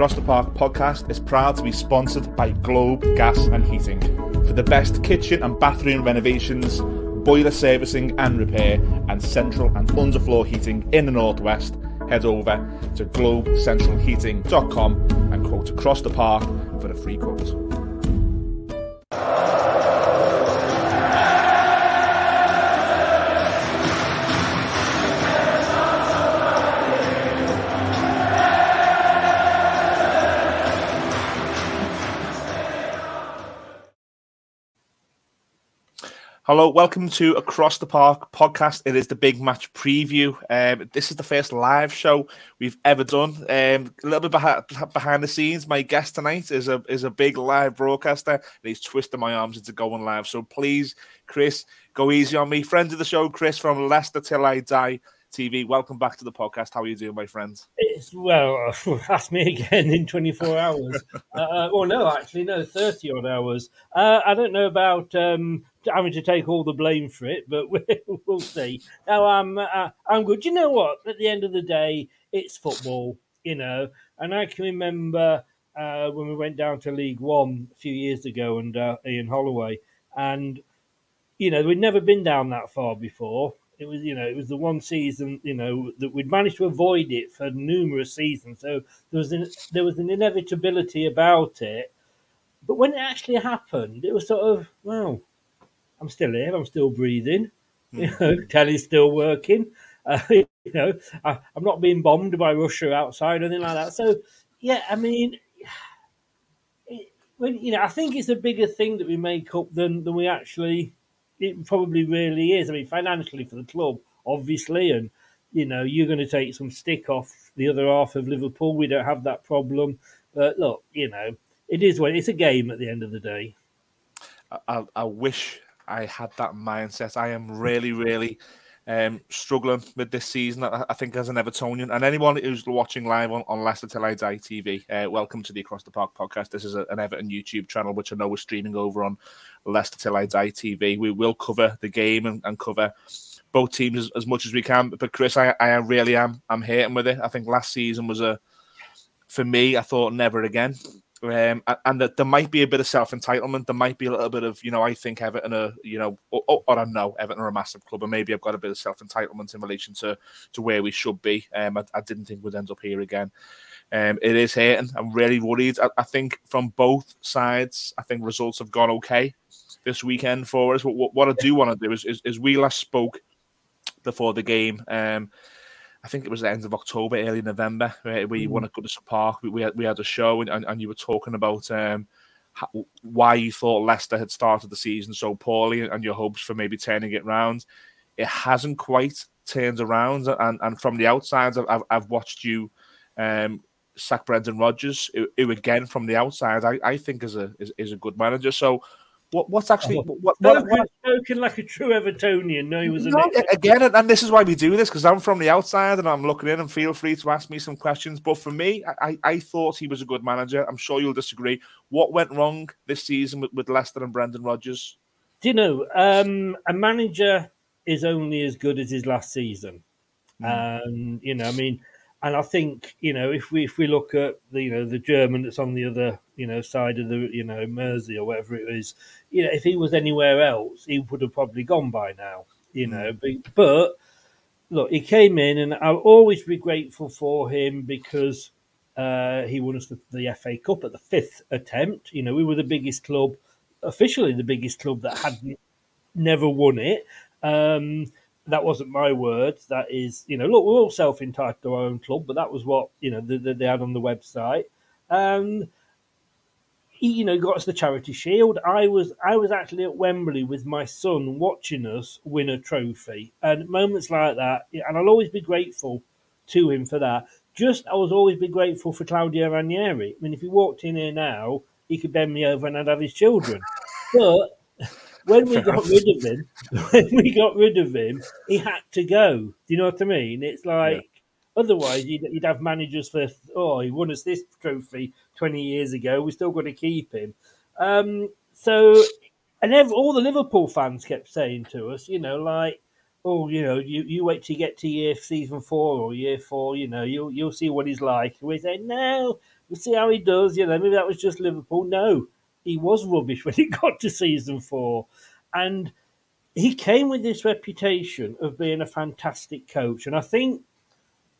Across the Park podcast is proud to be sponsored by Globe Gas and Heating. For the best kitchen and bathroom renovations, boiler servicing and repair, and central and underfloor heating in the Northwest, head over to globecentralheating.com and quote Across the Park for a free quote. Hello, welcome to Across the Park podcast. It is the big match preview. Um, this is the first live show we've ever done. Um, a little bit behind, behind the scenes, my guest tonight is a is a big live broadcaster, and he's twisting my arms into going live. So please, Chris, go easy on me. Friend of the show, Chris from Leicester Till I Die TV. Welcome back to the podcast. How are you doing, my friends? It's, well, ask me again in 24 hours. uh, well, no, actually, no, 30 odd hours. Uh, I don't know about um, having to take all the blame for it, but we'll see. Now, I'm, uh, I'm good. You know what? At the end of the day, it's football, you know, and I can remember uh, when we went down to League One a few years ago and uh, Ian Holloway, and you know, we'd never been down that far before it was you know it was the one season you know that we'd managed to avoid it for numerous seasons. So there was an, there was an inevitability about it. But when it actually happened, it was sort of well, I'm still here, I'm still breathing, mm. you know, telly's still working. Uh, you know, I, am not being bombed by Russia outside or anything like that. So yeah, I mean. It, when, you know, I think it's a bigger thing that we make up than, than we actually it probably really is. I mean, financially for the club, obviously, and you know, you're going to take some stick off the other half of Liverpool. We don't have that problem. But look, you know, it is what it's a game at the end of the day. I, I wish I had that mindset. I am really, really um, struggling with this season. I, I, think as an Evertonian and anyone who's watching live on, on Leicester Till I Die TV, uh, welcome to the Across the Park podcast. This is a, an Everton YouTube channel, which I know we're streaming over on Leicester Till I Die TV. We will cover the game and, and cover both teams as, as, much as we can. But Chris, I, I really am. I'm hating with it. I think last season was a, for me, I thought never again. Um, and that there might be a bit of self entitlement. There might be a little bit of, you know, I think Everton are, you know, or, or, I know Everton are a massive club, and maybe I've got a bit of self entitlement in relation to to where we should be. Um, I, I didn't think we'd end up here again. Um, it is hurting. I'm really worried. I, I, think from both sides, I think results have gone okay this weekend for us. But what, what I do want to do is, is, is we last spoke before the game. Um, I think it was the end of October, early November, where we mm. won at Goodison Park. We, we, had, we had a show, and, and, you were talking about um, how, why you thought Leicester had started the season so poorly and your hopes for maybe turning it around. It hasn't quite turned around, and, and from the outside, I've, I've watched you um, sack Brendan Rodgers, who, who, again from the outside I, I think is a is, is a good manager. So what, what's actually oh, what, what, what, spoken like a true Evertonian? No, he was no, again, and this is why we do this because I'm from the outside and I'm looking in. And feel free to ask me some questions. But for me, I, I thought he was a good manager. I'm sure you'll disagree. What went wrong this season with, with Leicester and Brendan Rodgers? Do you know um, a manager is only as good as his last season? Mm. Um, you know, I mean, and I think you know if we if we look at the you know the German that's on the other you know side of the you know Mersey or whatever it is, you know if he was anywhere else he would have probably gone by now, you mm. know. But, but look, he came in and I'll always be grateful for him because uh, he won us the, the FA Cup at the fifth attempt. You know we were the biggest club, officially the biggest club that hadn't never won it. Um, that wasn't my words. That is, you know, look, we're all self entitled to our own club, but that was what you know the, the, they had on the website. Um, he, you know, got us the charity shield. I was I was actually at Wembley with my son watching us win a trophy, and moments like that, and I'll always be grateful to him for that. Just I was always be grateful for Claudio Ranieri. I mean, if he walked in here now, he could bend me over and I'd have his children. But when we got rid of him, when we got rid of him, he had to go. Do you know what I mean? It's like yeah. otherwise you'd, you'd, have managers for oh he won us this trophy twenty years ago. We're still going to keep him. Um, so, and every, all the Liverpool fans kept saying to us, you know, like oh, you know, you, you wait till you get to year season four or year four, you know, you'll you'll see what he's like. we say, no, we'll see how he does. You know, maybe that was just Liverpool. No, he was rubbish when he got to season four, and he came with this reputation of being a fantastic coach. And I think,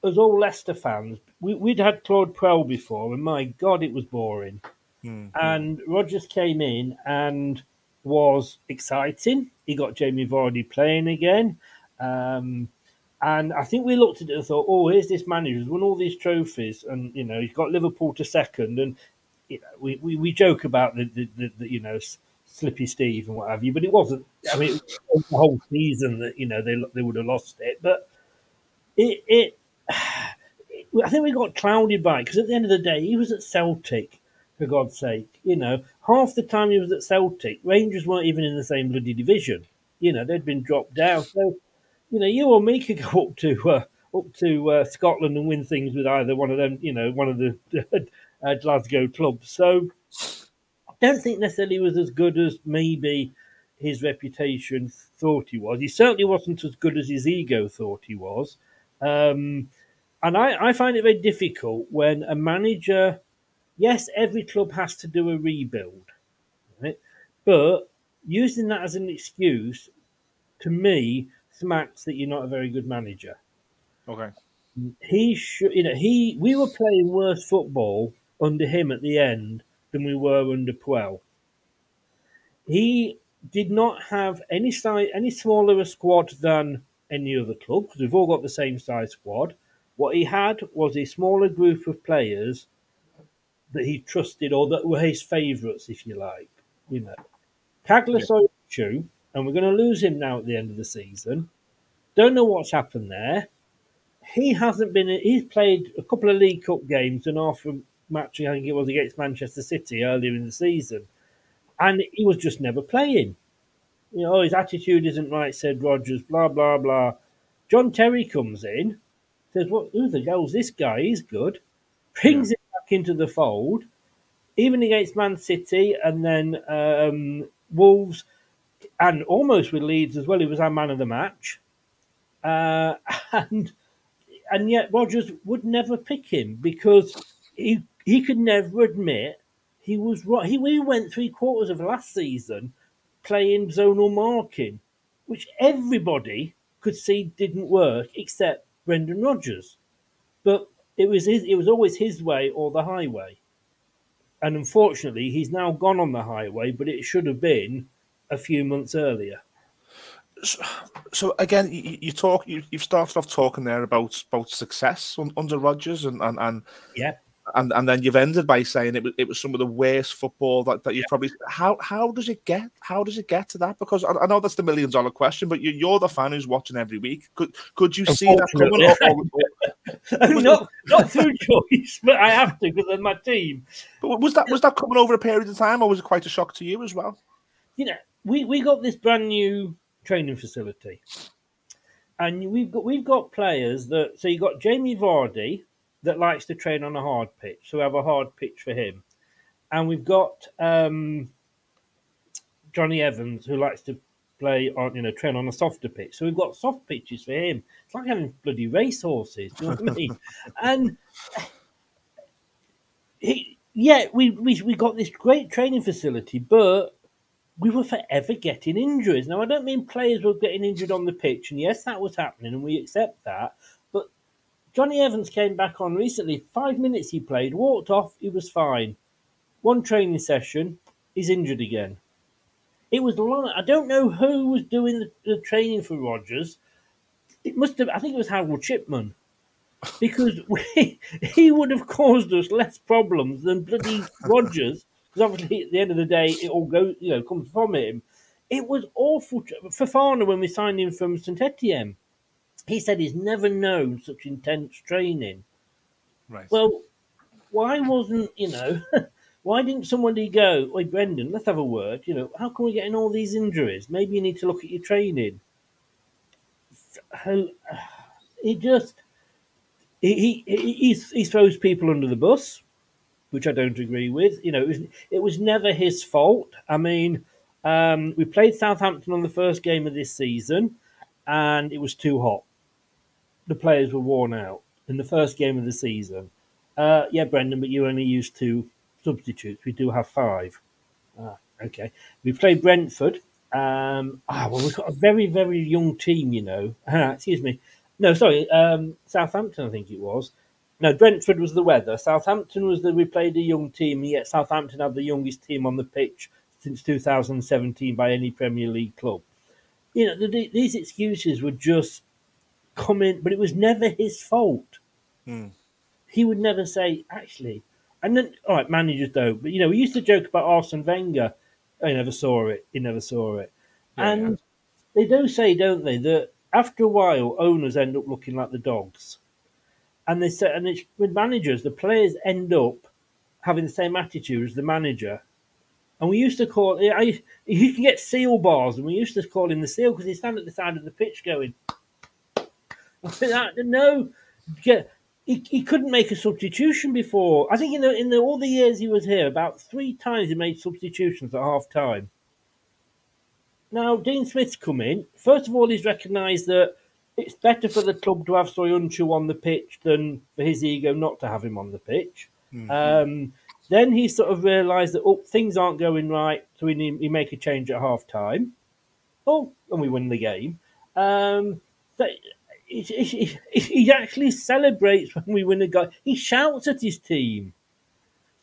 as all Leicester fans, we, would had Claude Puel before, and my God, it was boring. Mm-hmm. And Rodgers came in and was exciting. He got Jamie Vardy playing again. Um, and I think we looked at it and thought, oh, here's this manager who's won all these trophies, and you know he's got Liverpool to second, and you know, we, we, we joke about the, the, the, the, you know Slippy Steve and what have you, but it wasn't. I mean, was the whole season that you know they they would have lost it, but it it. I think we got clouded by it because at the end of the day, he was at Celtic for God's sake. You know, half the time he was at Celtic, Rangers weren't even in the same bloody division. You know, they'd been dropped down. So, you know, you or me could go up to uh, up to uh, Scotland and win things with either one of them. You know, one of the uh, Glasgow club. So, I don't think necessarily he was as good as maybe his reputation thought he was. He certainly wasn't as good as his ego thought he was. Um, and I, I, find it very difficult when a manager yes, every club has to do a rebuild, right? But using that as an excuse, to me, smacks that you're not a very good manager. Okay. He should, you know, he we were playing worse football under him at the end than we were under Puel. He did not have any size, any smaller a squad than any other club because we've all got the same size squad. What he had was a smaller group of players that he trusted or that were his favourites, if you like. You know, Caglar yeah. and we're going to lose him now at the end of the season. Don't know what's happened there. He hasn't been. He's played a couple of League Cup games and half a match. I think it was against Manchester City earlier in the season, and he was just never playing. You know, his attitude isn't right," said Rodgers. Blah blah blah. John Terry comes in, says, "What? Who the hell's this guy? He's good." Brings yeah it back into the fold, even against Man City and then um, Wolves, and almost with Leeds as well. He was our man of the match, uh, and and yet Rodgers would never pick him because he he could never admit he was right. He we went three quarters of last season playing zonal marking, which everybody could see didn't work except Brendan Rodgers. But it was his, it was always his way or the highway. And unfortunately, he's now gone on the highway, but it should have been a few months earlier. So, so again, you, you talk. You, have started off talking there about about success under Rodgers, and and, and yeah, and and then you've ended by saying it was it was some of the worst football that, that you yeah. probably how how does it get how does it get to that? Because I, I know that's the million dollar question but you, you're the fan who's watching every week. Could could you see that coming or, or, not not through choice but I have to because of my team. But was that was that coming over a period of time or was it quite a shock to you as well? You know we we got this brand new training facility and we've got we've got players that so you got Jamie Vardy that likes to train on a hard pitch. So we have a hard pitch for him. And we've got um, Jonny Evans who likes to play on, you know, train on a softer pitch. So we've got soft pitches for him. It's like having bloody race horses. Do you know what I mean? And he, yeah, we, we we got this great training facility, but we were forever getting injuries. Now I don't mean players were getting injured on the pitch, and yes, that was happening, and we accept that. Jonny Evans came back on recently. Five minutes he played, walked off, he was fine. One training session, he's injured again. It was long. I don't know who was doing the, the training for Rodgers. It must have. I think it was Harold Shipman, because we, he would have caused us less problems than bloody Rodgers. Because obviously, at the end of the day, it all goes, you know, comes from him. It was awful. for Fofana when we signed him from St Etienne he said he's never known such intense training. Right. Well, why wasn't you know? why didn't somebody go, "Hey, Brendan, let's have a word. You know, how come we getting all these injuries? Maybe you need to look at your training." How he just he he he, he throws people under the bus, which I don't agree with. You know, it was it was never his fault. I mean, um, we played Southampton on the first game of this season and it was too hot. The players were worn out in the first game of the season. Uh, yeah, Brendan, but you only used two substitutes. We do have five. Ah, okay. We played Brentford. Um, ah, well, we've got a very, very young team, you know. excuse me. No, sorry, um, Southampton, I think it was. No, Brentford was the weather. Southampton was the we played a young team, yet Southampton had the youngest team on the pitch since 2017 by any Premier League club. You know, the, these excuses were just coming, but it was never his fault. Hmm. He would never say, actually, and then, all right, managers don't, but you know, we used to joke about Arsene Wenger. I never saw it. He never saw it. Yeah, and yeah. they do say, don't they, that after a while, owners end up looking like the dogs. And they say, and it's with managers, the players end up having the same attitude as the manager. And we used to call I you can get seal bars, and we used to call him the seal because he stand at the side of the pitch going. No, he, he couldn't make a substitution before. I think in the in the, all the years he was here, about three times he made substitutions at half time. Now Dean Smith's come in. First of all, he's recognised that it's better for the club to have Soyuncu on the pitch than for his ego not to have him on the pitch. Um, then he sort of realised that oh, things aren't going right, so he, he make a change at half time. Oh, and we win the game. Um, so he, he, he actually celebrates when we win a goal. He shouts at his team.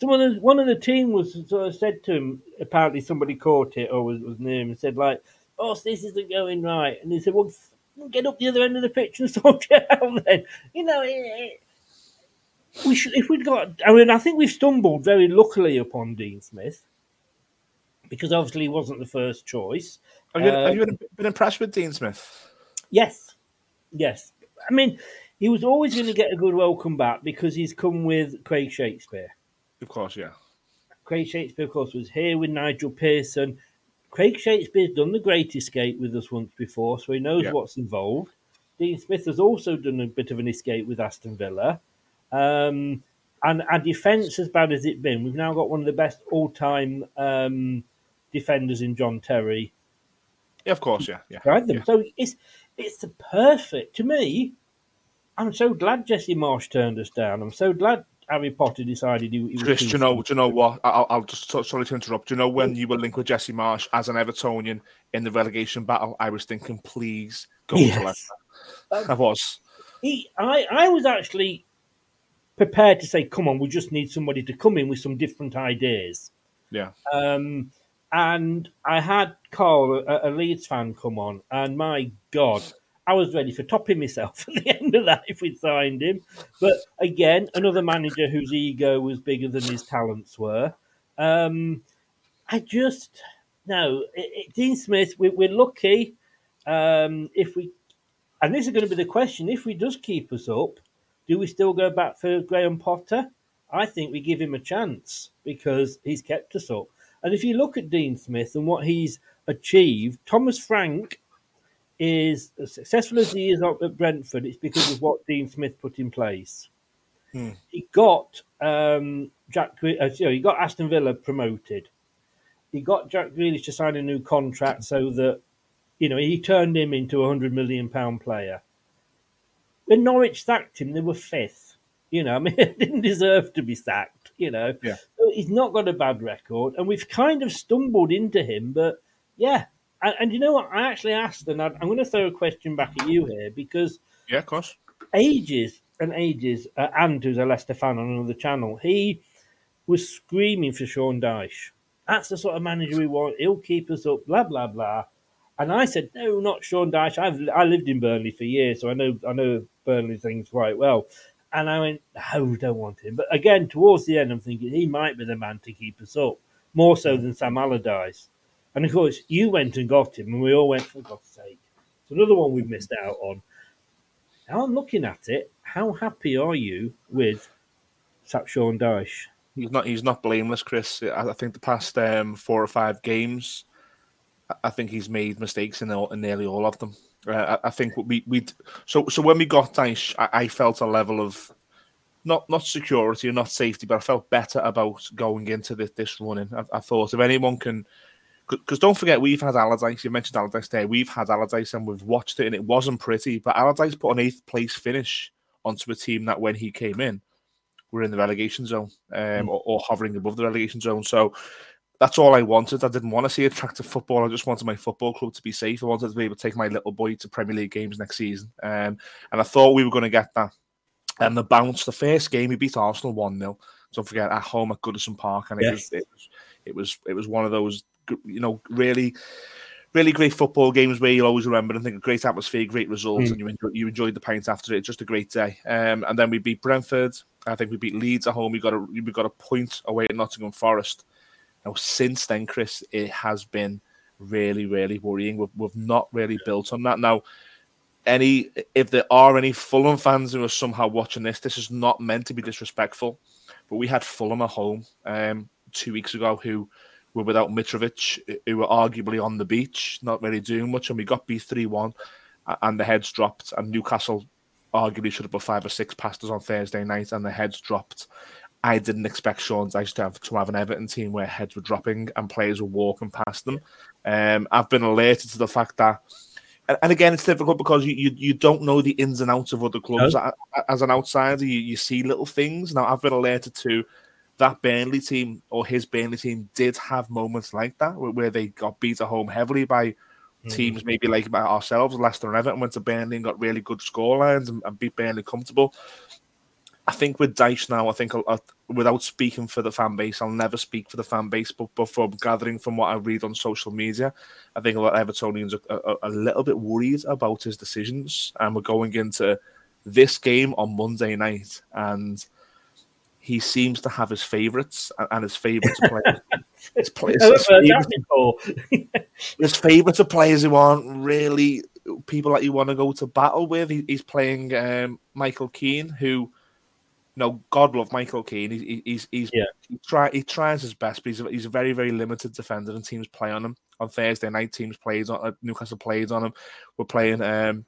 Someone, of- one of the team was sort of said to him. Apparently, somebody caught it or was, was near him and said, "Like, boss, this isn't going right." And he said, "Well, get up the other end of the pitch and sort it out." Then, you know, it, it, we should if we'd got. I mean, I think we've stumbled very luckily upon Dean Smith because obviously he wasn't the first choice. Have you, Uh, have you been, been impressed with Dean Smith? Yes, yes. I mean, he was always going to get a good welcome back because he's come with Craig Shakespeare. Of course, yeah. Craig Shakespeare, of course, was here with Nigel Pearson. Craig Shakespeare's done the Great Escape with us once before, so he knows Yeah. what's involved. Dean Smith has also done a bit of an escape with Aston Villa. Um, and our defence, as bad as it's been, we've now got one of the best all-time um, defenders in John Terry. Yeah, of course, yeah. Yeah. Them, yeah. so it's it's the perfect to me. I'm so glad Jesse Marsch turned us down. I'm so glad Harry Potter decided he, he was Chris, do you know? Do you know what? I'll, I'll just sorry to interrupt. Do you know when you were linked with Jesse Marsch as an Evertonian in the relegation battle? I was thinking, please go Yes. to Leicester. I was. he, I, I was actually prepared to say, "Come on, we just need somebody to come in with some different ideas." Yeah. Um, and I had Carl, a, a Leeds fan, come on, and my God, I was ready for topping myself at the end of that if we'd signed him. But again, another manager whose ego was bigger than his talents were. Um, I just no, it, it, Dean Smith. We, we're lucky um, if we, and this is going to be the question: if we does keep us up, do we still go back for Graham Potter? I think we give him a chance because he's kept us up. And if you look at Dean Smith and what he's achieved, Thomas Frank is as successful as he is up at Brentford. It's because of what Dean Smith put in place. Hmm. He got um, Jack. Uh, he got Aston Villa promoted. He got Jack Grealish to sign a new contract so that you know he turned him into a hundred million pound player. When Norwich sacked him, they were fifth. You know, I mean, he didn't deserve to be sacked. You know, Yeah. so he's not got a bad record, and we've kind of stumbled into him. But yeah, and, and you know what? I actually asked, and I, I'm going to throw a question back at you here because Yeah, of course. ages and ages, uh, and who's a Leicester fan on another channel, he was screaming for Sean Dyche. That's the sort of manager we want. He'll keep us up, blah blah blah. And I said, no, not Sean Dyche. I've I lived in Burnley for years, so I know I know Burnley things quite well. And I went, no, we don't want him. But again, towards the end, I'm thinking he might be the man to keep us up, more so than Sam Allardyce. And of course, you went and got him, and we all went, for God's sake. It's another one we've missed out on. Now I'm looking at it. How happy are you with Sap Sean Dyche? He's not. He's not blameless, Chris. I, I think the past um, four or five games, I- I think he's made mistakes in, all, in nearly all of them. Uh, I, I think we we so so when we got Dyche, I, I felt a level of not not security and not safety, but I felt better about going into this, this running. I, I thought if anyone can because don't forget we've had Allardyce. You mentioned Allardyce there. We've had Allardyce and we've watched it, and it wasn't pretty. But Allardyce put an eighth place finish onto a team that when he came in, were in the relegation zone um, mm. or, or, hovering above the relegation zone. So that's all I wanted. I didn't want to see attractive football. I just wanted my football club to be safe. I wanted to be able to take my little boy to Premier League games next season. Um, and I thought we were going to get that. And the bounce, the first game, we beat Arsenal 1 0. Don't forget, at home at Goodison Park. And it, yes. was, it, was, it, was, it was one of those, you know, really really great football games where you'll always remember and think a great atmosphere, great results, mm. and you enjoy, you enjoyed the paint after it. Just a great day. Um, and then we beat Brentford. I think we beat Leeds at home. We got a we got a point away at Nottingham Forest. Now since then, Chris, it has been really, really worrying. We've, we've not really built on that. Now, any if there are any Fulham fans who are somehow watching this, this is not meant to be disrespectful, but we had Fulham at home um, two weeks ago who were without Mitrovic, who were arguably on the beach, not really doing much, and we got B three 1, and the heads dropped, and Newcastle arguably should have put five or six past us on Thursday night, and the heads dropped. I didn't expect Sean Dyche to have, to have an Everton team where heads were dropping and players were walking past them. Um, I've been alerted to the fact that, and, and again, it's difficult because you, you, you don't know the ins and outs of other clubs. No. As an outsider, you, you see little things. Now, I've been alerted to that Burnley team or his Burnley team did have moments like that where they got beat at home heavily by mm. teams maybe like ourselves, Leicester and Everton went to Burnley and got really good scorelines and, and beat Burnley comfortable. I think with Dyche now, I think I'll, I'll, without speaking for the fan base, I'll never speak for the fan base, but, but from gathering from what I read on social media, I think a lot of Evertonians are, are, are a little bit worried about his decisions. And we're going into this game on Monday night, and he seems to have his favourites and his favourites players. his, players his, favourites, his players who aren't really people that you want to go to battle with. He, he's playing um, Michael Keane, who, no, God love Michael Keane. He, he's he's yeah. he, try, he tries his best, but he's a, he's a very very limited defender, and teams play on him. On Thursday night, teams played on uh, Newcastle played on him. We're playing. Um,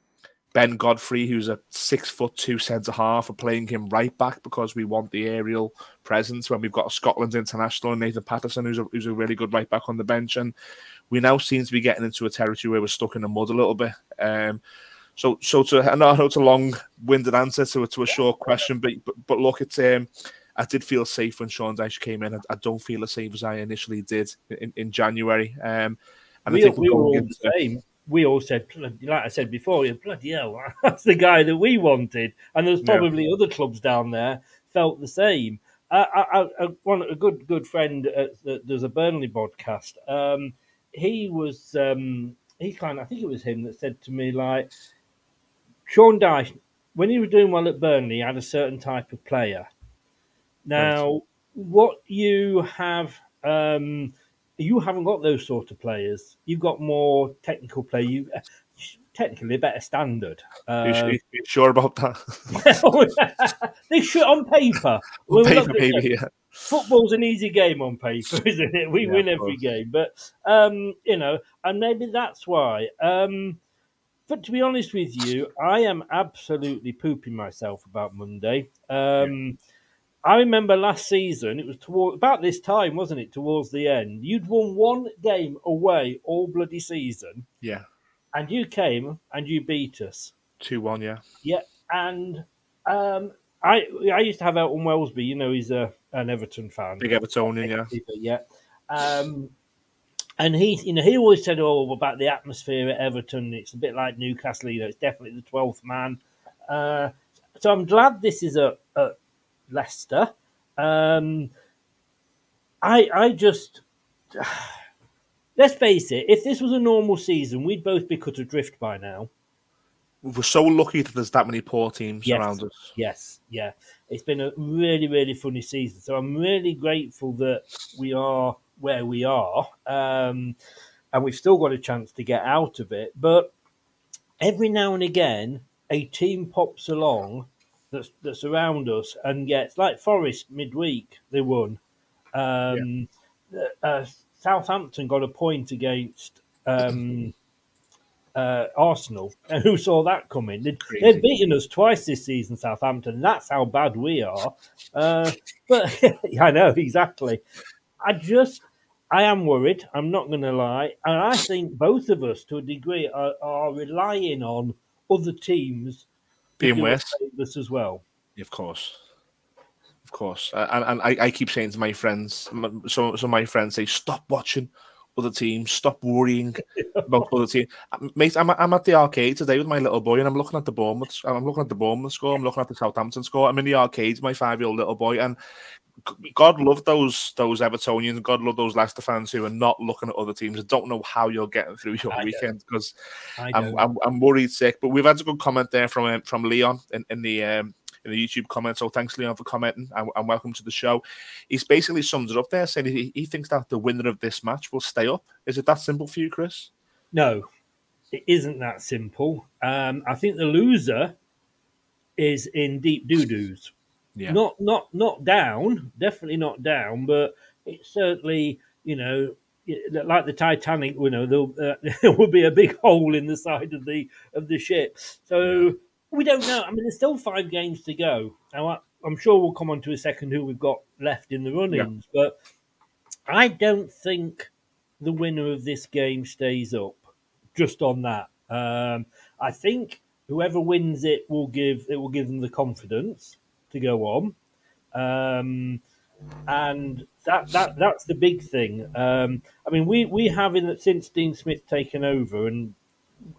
Ben Godfrey, who's a six foot two centre half, We're playing him right back because we want the aerial presence when we've got a Scotland international and Nathan Patterson, who's a, who's a really good right back on the bench. And we now seem to be getting into a territory where we're stuck in the mud a little bit. Um, so, so to I know, it's a long-winded answer to, to a short question, but but, but look, it's um, I did feel safe when Sean Dyche came in. I, I don't feel as safe as I initially did in, in January. Um, and we, I think we we're all the same we all said, like I said before, bloody hell, that's the guy that we wanted. And there's probably yeah. other clubs down there felt the same. Uh, I, I, one a good good friend at, there's a Burnley podcast. Um, he was um, he kind of I think it was him that said to me like Sean Dyche when he was doing well at Burnley he had a certain type of player. Now right. what you have um, you haven't got those sort of players. You've got more technical play. You technically a better standard. Um, you, sure about that? they should on paper. on paper, maybe, yeah. Football's an easy game on paper, isn't it? We yeah, win every game, but um, you know, and maybe that's why. Um, but to be honest with you, I am absolutely pooping myself about Monday. Um, yeah I remember last season, it was toward about this time, wasn't it? Towards the end, you'd won one game away all bloody season. Yeah. And you came and you beat us. 2 1, yeah. Yeah. And um, I I used to have Elton Welsby, you know, he's a an Everton fan. Big Evertonian, yeah. Yeah. Um, and he, you know, he always said, "Oh, about the atmosphere at Everton. It's a bit like Newcastle. You know, it's definitely the twelfth man." Uh, so I'm glad this is a, a Leicester. Um, I I just let's face it. If this was a normal season, we'd both be cut adrift by now. We're so lucky that there's that many poor teams yes, around us. Yes, yeah. It's been a really, really funny season. So I'm really grateful that we are where we are. Um, and we've still got a chance to get out of it. But every now and again, a team pops along that's that's around us and gets like Forest midweek they won. Um, yeah. uh, Southampton got a point against um, uh, Arsenal. And who saw that coming? They'd, they've beaten us twice this season, Southampton. That's how bad we are. Uh, but I know exactly. I just I am worried. I'm not going to lie, and I think both of us, to a degree, are, are relying on other teams being worse as well. Of course, of course, and, and I, I, keep saying to my friends, some some of my friends say, "Stop watching other teams. Stop worrying about other teams." Mate, I'm, I'm at the arcade today with my little boy, and I'm looking at the Bournemouth. I'm looking at the Bournemouth score. I'm looking at the Southampton score. I'm in the arcade, my five year old little boy, and God love those those Evertonians. God love those Leicester fans who are not looking at other teams. I don't know how you're getting through your I weekend because I'm, I'm, I'm worried sick. But we've had a good comment there from um, from Leon in, in the um, in the YouTube comments. So thanks, Leon, for commenting and, and, welcome to the show. He's basically summed it up there, saying he, he thinks that the winner of this match will stay up. Is it that simple for you, Chris? No, it isn't that simple. Um, I think the loser is in deep doo doos. Yeah. Not not not down, definitely not down, but it's certainly you know like the Titanic. You know uh, there will be a big hole in the side of the of the ship. So yeah. we don't know. I mean, there's still five games to go. Now I, am sure we'll come on to a second who we've got left in the runnings, yeah. but I don't think the winner of this game stays up. Just on that, um, I think whoever wins it will give it will give them the confidence to go on. Um, and that that that's the big thing. Um, I mean, we we have in that since Dean Smith taken over, and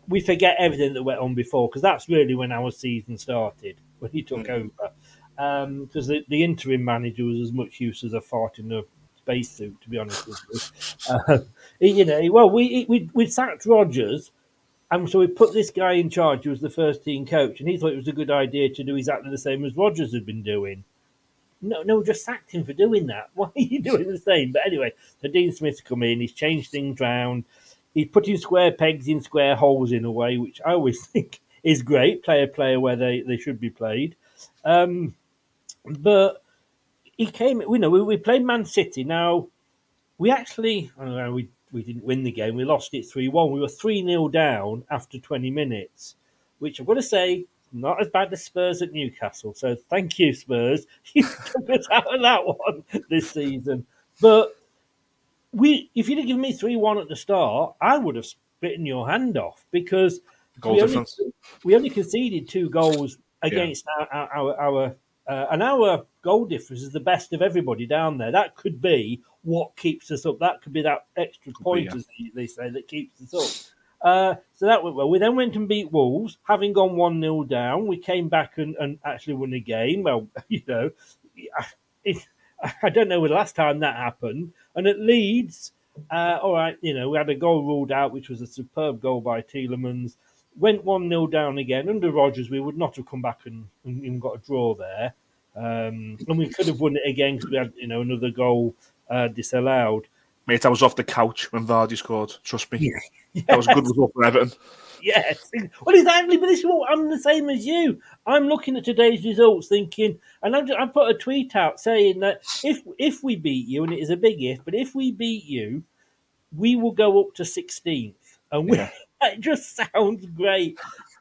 we forget everything that went on before because that's really when our season started when he took mm. over. Because um, the, the interim manager was as much use as a fart in a spacesuit, to be honest with you. Uh, you know, well, we we we sacked Rodgers and so we put this guy in charge who was the first team coach, and he thought it was a good idea to do exactly the same as Rodgers had been doing. No, no, just sacked him for doing that. Why are you doing the same? But anyway, so Dean Smith's come in, he's changed things round, he's putting square pegs in square holes in a way, which I always think is great. Play a player where they, they should be played. Um, but he came, you know, we, we played Man City. Now, we actually, I don't know, we we didn't win the game. We lost it 3 1. We were 3 0 down after 20 minutes, which I've got to say, not as bad as Spurs at Newcastle. So thank you, Spurs. You took us out of that one this season. But we, if you'd have given me 3 1 at the start, I would have bitten your hand off because we only, we only, conceded two goals against yeah. our, our, our uh, and our goal difference is the best of everybody down there. That could be what keeps us up. That could be that extra point, as they say, that keeps us up. Uh, so that went well. We then went and beat Wolves, having gone 1 0 down. We came back and, and actually won the game. Well, you know, it, I don't know the last time that happened. And at Leeds, uh, all right, you know, we had a goal ruled out, which was a superb goal by Tielemans. Went 1 0 down again. Under Rodgers, we would not have come back and, and even got a draw there. Um, and we could have won it again because we had, you know, another goal uh, disallowed. Mate, I was off the couch when Vardy scored. Trust me, yeah. that was a good result for Everton. Yes, well, exactly. But this is what I'm the same as you. I'm looking at today's results, thinking, and I'm just, I put a tweet out saying that if if we beat you, and it is a big if, but if we beat you, we will go up to 16th, and we, yeah. it just sounds great.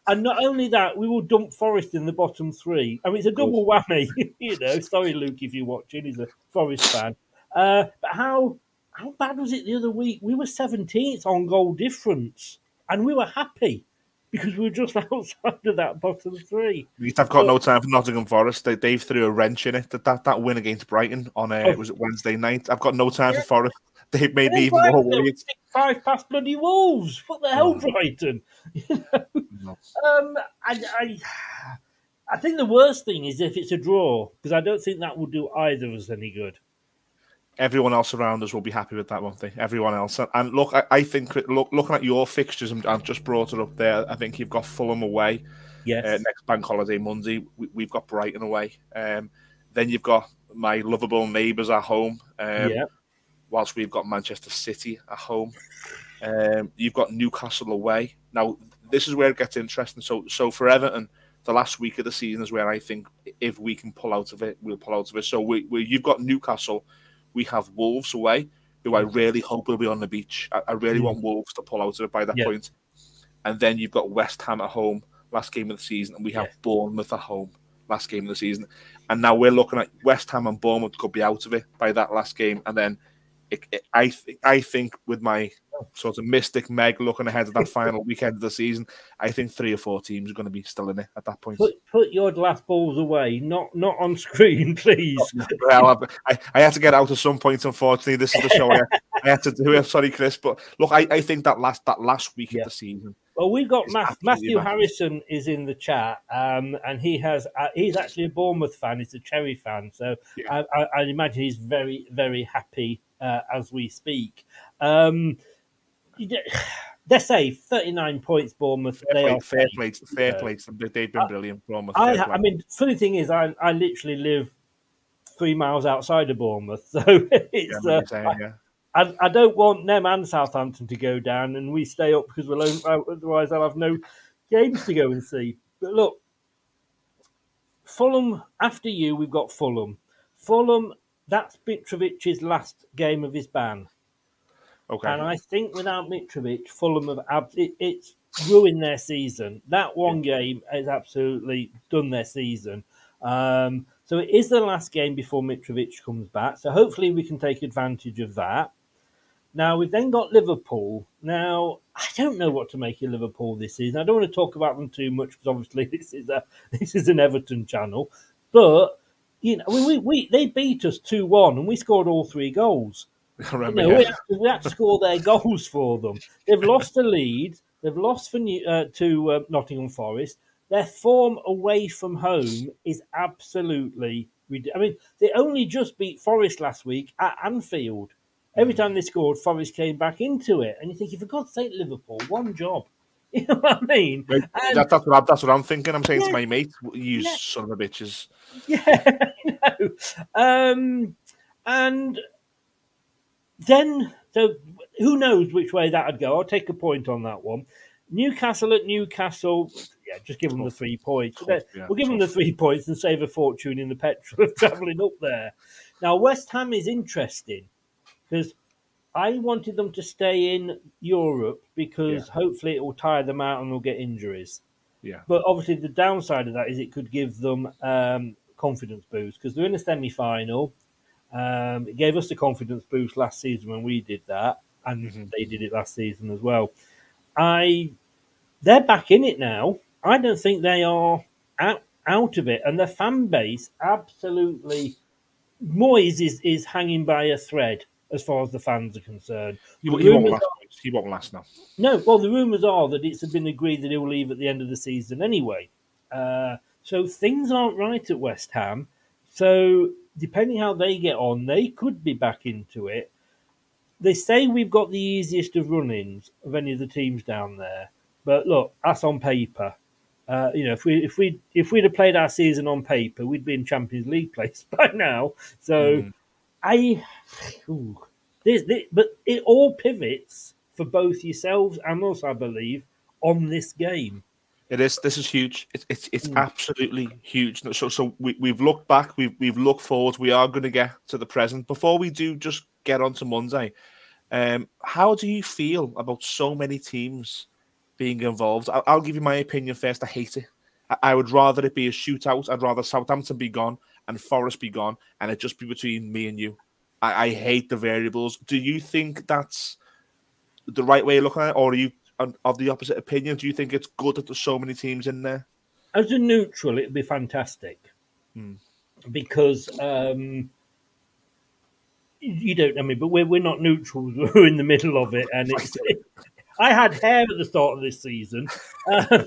And not only that, we will dump Forest in the bottom three. I mean, it's a double whammy. you know, sorry, Luke, if you're watching, he's a Forest fan. Uh, but how how bad was it the other week? We were 17th on goal difference, and we were happy because we were just outside of that bottom three. I've got but, no time for Nottingham Forest. They, Dave threw a wrench in it. That that, that win against Brighton on uh, oh. was it Wednesday night. I've got no time yeah. for Forest. They've made me even more worried. Five past bloody Wolves. What the hell, oh. Brighton? You know? um, I, I, I think the worst thing is if it's a draw because I don't think that will do either of us any good everyone else around us will be happy with that, won't they? Everyone else. And look, I, I think look, looking at your fixtures, I've just brought it up there. I think you've got Fulham away. Yes. Uh, next bank holiday Monday, we, have got Brighton away. Um, then you've got my lovable neighbours at home. Um, yeah. Whilst we've got Manchester City at home, um, you've got Newcastle away. Now this is where it gets interesting. So, so for Everton, the last week of the season is where I think if we can pull out of it, we'll pull out of it. So we, we you've got Newcastle we have Wolves away, who I really hope will be on the beach. I, I really mm. want Wolves to pull out of it by that yeah. point. And then you've got West Ham at home, last game of the season, and we have yeah. Bournemouth at home, last game of the season. And now we're looking at West Ham and Bournemouth could be out of it by that last game, and then it, it, I th- I think with my sort of mystic Meg looking ahead of that final weekend of the season, I think three or four teams are going to be still in it at that point. Put put your glass balls away, not not on screen, please. well, I, I had to get out at some point. Unfortunately, this is the show I, I had to do it. Sorry, Chris, but look, I, I think that last that last week yeah. of the season. Well, we've got Matthew Harrison is in the chat, um, and he has uh, he's actually a Bournemouth fan. He's a Cherry fan, so yeah. I, I, I imagine he's very very happy uh, as we speak. Um, they're safe. 39 points, Bournemouth. Fair they play, are fair play, fair play. They've been brilliant, Bournemouth. I, I, mean, funny thing is, I, I literally live three miles outside of Bournemouth, so it's. Yeah, uh, saying, yeah. I, I, don't want them and Southampton to go down, and we stay up because we'll otherwise I'll have no games to go and see. But look, Fulham. After you, we've got Fulham. Fulham. That's Mitrovic's last game of his ban. Okay. And I think without Mitrovic, Fulham have ab- it, it's ruined their season. That one game has absolutely done their season. Um, so it is the last game before Mitrovic comes back. So hopefully we can take advantage of that. Now we've then got Liverpool. Now I don't know what to make of Liverpool this season. I don't want to talk about them too much because obviously this is a this is an Everton channel. But you know, we, we, we they beat us two one and we scored all three goals. Remember, you know, yeah. we, had to, we, had to, score their goals for them. They've lost the lead. They've lost for New, uh, to uh, Nottingham Forest. Their form away from home is absolutely. I mean, they only just beat Forest last week at Anfield. Every time they scored, Forest came back into it, and you think, for God's sake, Liverpool, one job. You know what I mean? Right. And, that, that's, what I, that's what I'm thinking. I'm saying yeah, to my mate, "You yeah. son of a bitches." Yeah, know. Um, and then, so who knows which way that would go? I'll take a point on that one. Newcastle at Newcastle, yeah, just give them the three points. yeah, we'll give them the three points and save a fortune in the petrol of travelling up there. Now, West Ham is interesting because I wanted them to stay in Europe because yeah. hopefully it will tire them out and they'll get injuries. Yeah. But obviously, the downside of that is it could give them um, confidence boost because they're in a semi final. Um, it gave us the confidence boost last season when we did that, and mm-hmm. they did it last season as well. I, they're back in it now. I don't think they are out out of it, and the fan base absolutely. Moyes is is hanging by a thread as far as the fans are concerned. He, he won't last. Are, he won't last now. No, well, the rumours are that it's been agreed that he'll leave at the end of the season anyway. Uh, so things aren't right at West Ham. So depending how they get on, they could be back into it. They say we've got the easiest of run-ins of any of the teams down there, but look, that's on paper. Uh, you know, if we if we if we'd have played our season on paper, we'd be in Champions League place by now. So, mm. I, ooh, this, this, but it all pivots for both yourselves and us, I believe, on this game. It is. This is huge. It's it's, it's mm. absolutely huge. So so we we've looked back. We've we've looked forward. We are going to get to the present. Before we do, just get on to Monday. Um, how do you feel about so many teams being involved? I'll, I'll give you my opinion first. I hate it. I, I, would rather it be a shootout. I'd rather Southampton be gone and Forest be gone, and it just be between me and you. I, I hate the variables. Do you think that's the right way of looking at it, or are you of the opposite opinion? Do you think it's good that there's so many teams in there? As a neutral, it'd be fantastic hmm. because um, you don't know me, but we're we're not neutrals. We're in the middle of it, and it's. I had hair at the start of this season. Um,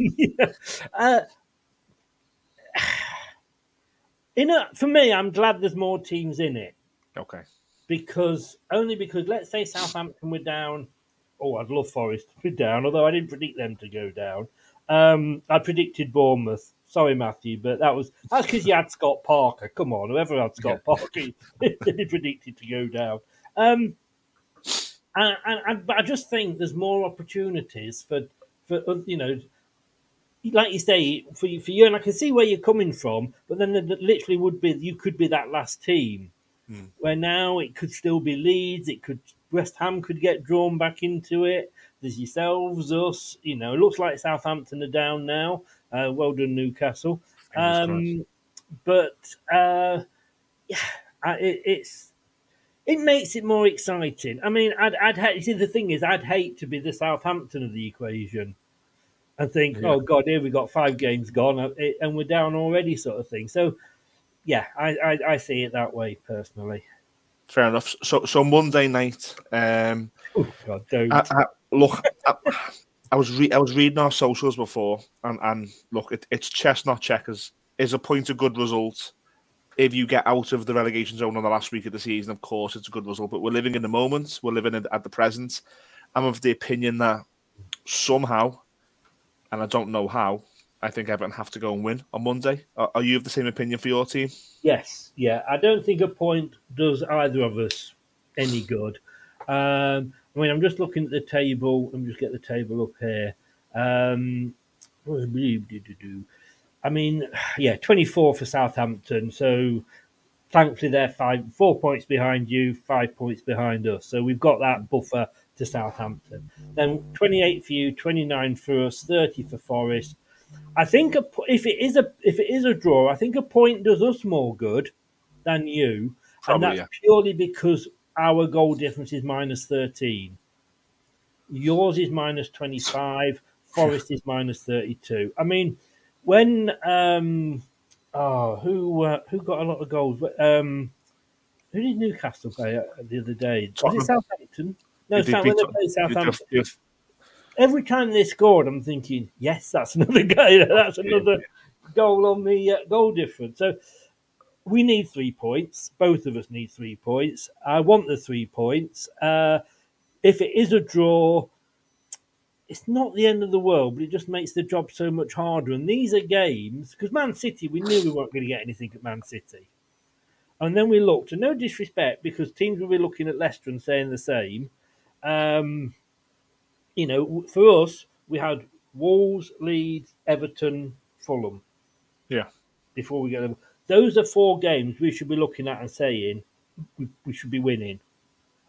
uh, in a, for me, I'm glad there's more teams in it. Okay. Because only because let's say Southampton were down oh, I'd love Forest to be down, although I didn't predict them to go down. Um, I predicted Bournemouth. Sorry, Matthew, but that was that's because you had Scott Parker. Come on, whoever had Scott yeah. Parker, they predicted to go down. Um, and, and, and, but I just think there's more opportunities for for you know, like you say, for for you, and I can see where you're coming from. But then there literally would be you could be that last team, hmm. where now it could still be Leeds, it could West Ham could get drawn back into it. There's yourselves, us. You know, it looks like Southampton are down now. Uh, well done, Newcastle. Um, but uh, yeah, it, it's it makes it more exciting. I mean, I'd, I'd hate. See, the thing is, I'd hate to be the Southampton of the equation and think, yeah. oh God, here we got five games gone uh, and we're down already, sort of thing. So, yeah, I, I, I see it that way personally. Fair enough. So, so Monday night. Um, oh God, don't I, I, look. I, I was re- I was reading our socials before, and, and look, it, it's chestnut checkers. Is a point a good result? If you get out of the relegation zone on the last week of the season, of course, it's a good result. But we're living in the moment. We're living in, at the present. I'm of the opinion that somehow and I don't know how. I think Everton have to go and win on Monday. Are, are you of the same opinion for your team? Yes, yeah. I don't think a point does either of us any good. Um, I mean, I'm just looking at the table. Let me just get the table up here. Um, I mean, yeah, 24 for Southampton. So thankfully, they're five, four points behind you, five points behind us. So we've got that buffer to Southampton. Then 28 for you, 29 for us, 30 for Forest. I think a, if it is a if it is a draw, I think a point does us more good than you, Probably, and that's yeah. purely because our goal difference is minus 13. Yours is minus 25. Forest is minus 32. I mean, when um, oh, who uh, who got a lot of goals? Um, who did Newcastle play the other day? Was it Southampton? No, when they play Southampton. Every time they scored, I'm thinking, yes, that's another guy. That's another goal on the uh, goal difference. So we need three points. Both of us need three points. I want the three points. Uh, if it is a draw, it's not the end of the world, but it just makes the job so much harder. And these are games because Man City, we knew we weren't going to get anything at Man City. And then we looked, and no disrespect, because teams will be looking at Leicester and saying the same. Um, you know, for us, we had Wolves, Leeds, Everton, Fulham. Yeah. Before we get them, those are four games we should be looking at and saying we, we should be winning.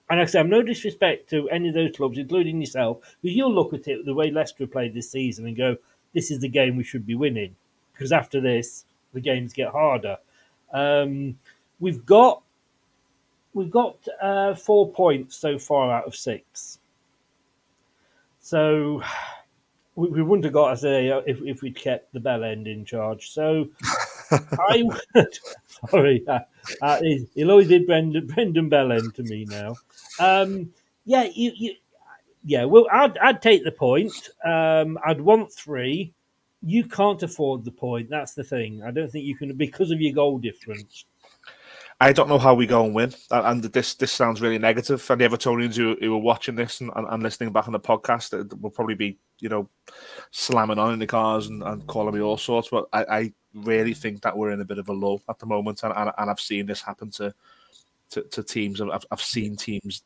And I say, I'm no disrespect to any of those clubs, including yourself, because you'll look at it the way Leicester played this season and go, "This is the game we should be winning." Because after this, the games get harder. Um, we've got we've got uh, four points so far out of six. So we, we wouldn't have got us there if, if we'd kept the bell end in charge. So I would, sorry, uh, uh, he'll always did Brendan, Brendan Bellend to me now. Um, yeah, you, you, yeah, well, I'd, I'd take the point. Um, I'd want three. You can't afford the point. That's the thing. I don't think you can because of your goal difference. I don't know how we go and win. And this this sounds really negative. And the Evertonians who, who are watching this and, and, listening back on the podcast uh, will probably be, you know, slamming on in the cars and, and calling me all sorts. But I, I, really think that we're in a bit of a lull at the moment. And, and, and I've seen this happen to to, to teams. I've, I've seen teams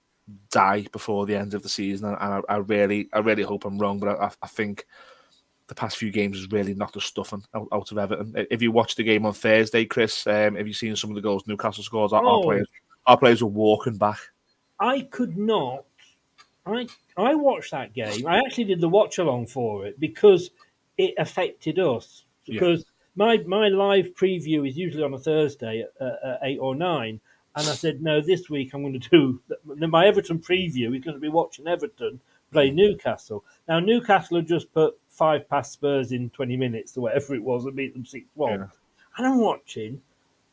die before the end of the season. And I, I really I really hope I'm wrong. But I, I think the past few games has really knocked the stuffing out, out of Everton. If you watched the game on Thursday, Chris, um, have you seen some of the goals Newcastle scored? Our, oh, our players, our players were walking back. I could not. I I watched that game. I actually did the watch along for it because it affected us. Because yeah. my my live preview is usually on a Thursday at, at eight or nine, and I said no, this week I'm going to do my Everton preview. Is going to be watching Everton play Newcastle. Now Newcastle have just put five past Spurs in 20 minutes or whatever it was and beat them 6 1. Yeah. And I'm watching,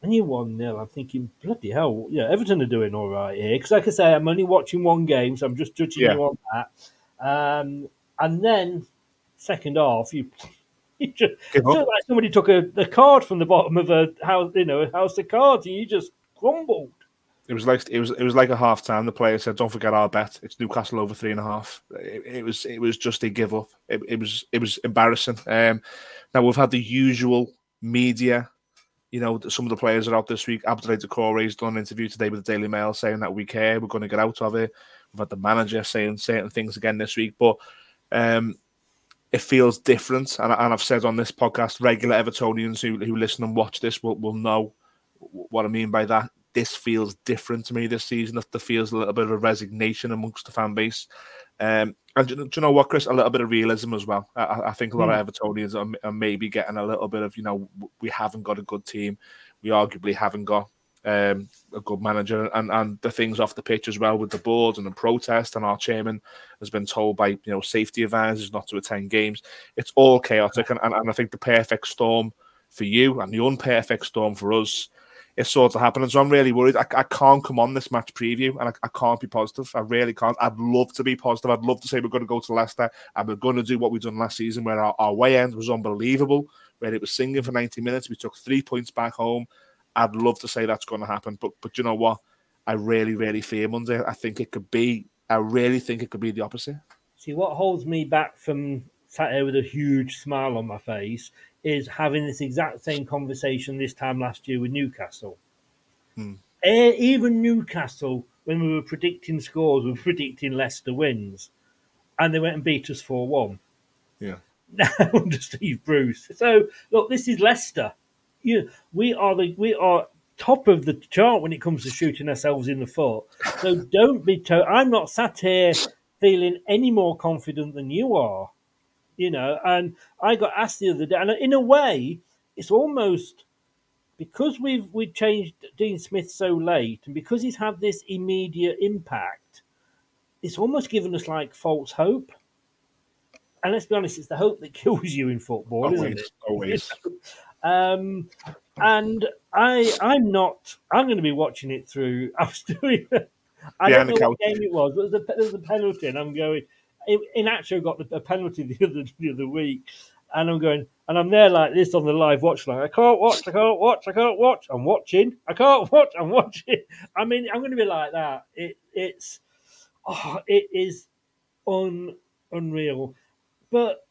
and you're 1 0. I'm thinking, bloody hell, yeah, Everton are doing all right here. Because, like I say, I'm only watching one game, so I'm just judging yeah. you on that. Um, and then, second half, you. You just, like somebody took a, a card from the bottom of a house, you know, a house of cards, and you just crumbled. It was like it was it was like a half time. The player said, "Don't forget our bet. It's Newcastle over three and a half." It, it was it was just a give up. It, it was it was embarrassing. Um, now we've had the usual media. You know, some of the players are out this week. Abdoulaye Doucouré has done an interview today with the Daily Mail saying that we care. We're going to get out of it. We've had the manager saying certain things again this week, but um, it feels different. And, and I've said on this podcast, regular Evertonians who, who listen and watch this will, will know what I mean by that this feels different to me this season. That There feels a little bit of a resignation amongst the fan base. Um, and do, do, you know what, Chris? A little bit of realism as well. I, I think a lot mm. of hmm. Evertonians are, are, maybe getting a little bit of, you know, we haven't got a good team. We arguably haven't got um, a good manager, and, and the things off the pitch as well with the board and the protest. And our chairman has been told by you know safety advisors not to attend games. It's all chaotic, and, and, and I think the perfect storm for you and the unperfect storm for us is sort of happening. So I'm really worried. I, I can't come on this match preview and I, I, can't be positive. I really can't. I'd love to be positive. I'd love to say we're going to go to Leicester and we're going to do what we've done last season, where our, our way end was unbelievable, where it was singing for 90 minutes. We took three points back home. I'd love to say that's going to happen, but but you know what? I really, really fear Monday. I think it could be. I really think it could be the opposite. See, what holds me back from sat here with a huge smile on my face is having this exact same conversation this time last year with Newcastle. Hmm. Even Newcastle, when we were predicting scores, we were predicting Leicester wins, and they went and beat us four one. Yeah. Now under Steve Bruce. So look, this is Leicester. You, we are the we are top of the chart when it comes to shooting ourselves in the foot. So don't be. To- I'm not sat here feeling any more confident than you are you know. And I got asked the other day, and in a way, it's almost because we've we changed Dean Smith so late, and because he's had this immediate impact, it's almost given us like false hope. And let's be honest, it's the hope that kills you in football, always, isn't it? Always. um, and I, I'm not. I'm going to be watching it through. I was doing. I don't know what game it was, but there's a, there's a penalty, and I'm going in actually got a penalty the other the other week, and I'm going and I'm there like this on the live watch line. I can't watch. I can't watch. I can't watch. I'm watching. I can't watch. I'm watching. I mean, I'm going to be like that. It it's oh, it is un unreal. But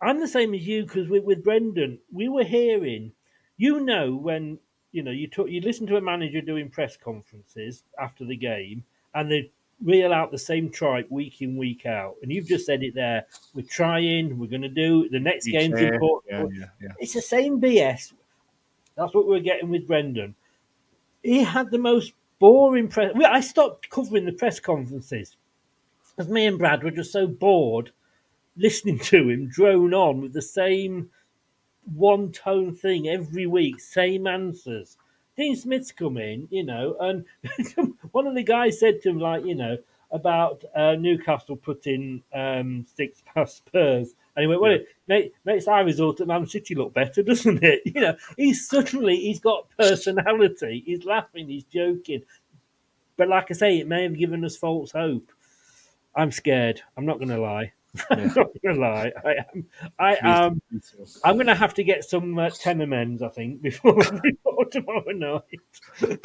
I'm the same as you because with, with Brendan, we were hearing, you know, when you know you talk, you listen to a manager doing press conferences after the game, and they reel out the same tripe week in, week out. And you've just said it there. We're trying, we're going to do the next game's important. Yeah, yeah, yeah. It's the same BS. That's what we're getting with Brendan. He had the most boring press. I stopped covering the press conferences because me and Brad were just so bored listening to him drone on with the same one tone thing every week, same answers. Dean Smith's come in, you know, and one of the guys said to him, like, you know, about uh, Newcastle putting um, six past Spurs. And he went, well, yeah. makes our result at Man City look better, doesn't it? You know, he's suddenly, he's got personality. He's laughing, he's joking. But like I say, it may have given us false hope. I'm scared. I'm not going to lie. I'm not gonna lie. I am. I am. I'm gonna have to get some uh, ten amends. I think before, before tomorrow night.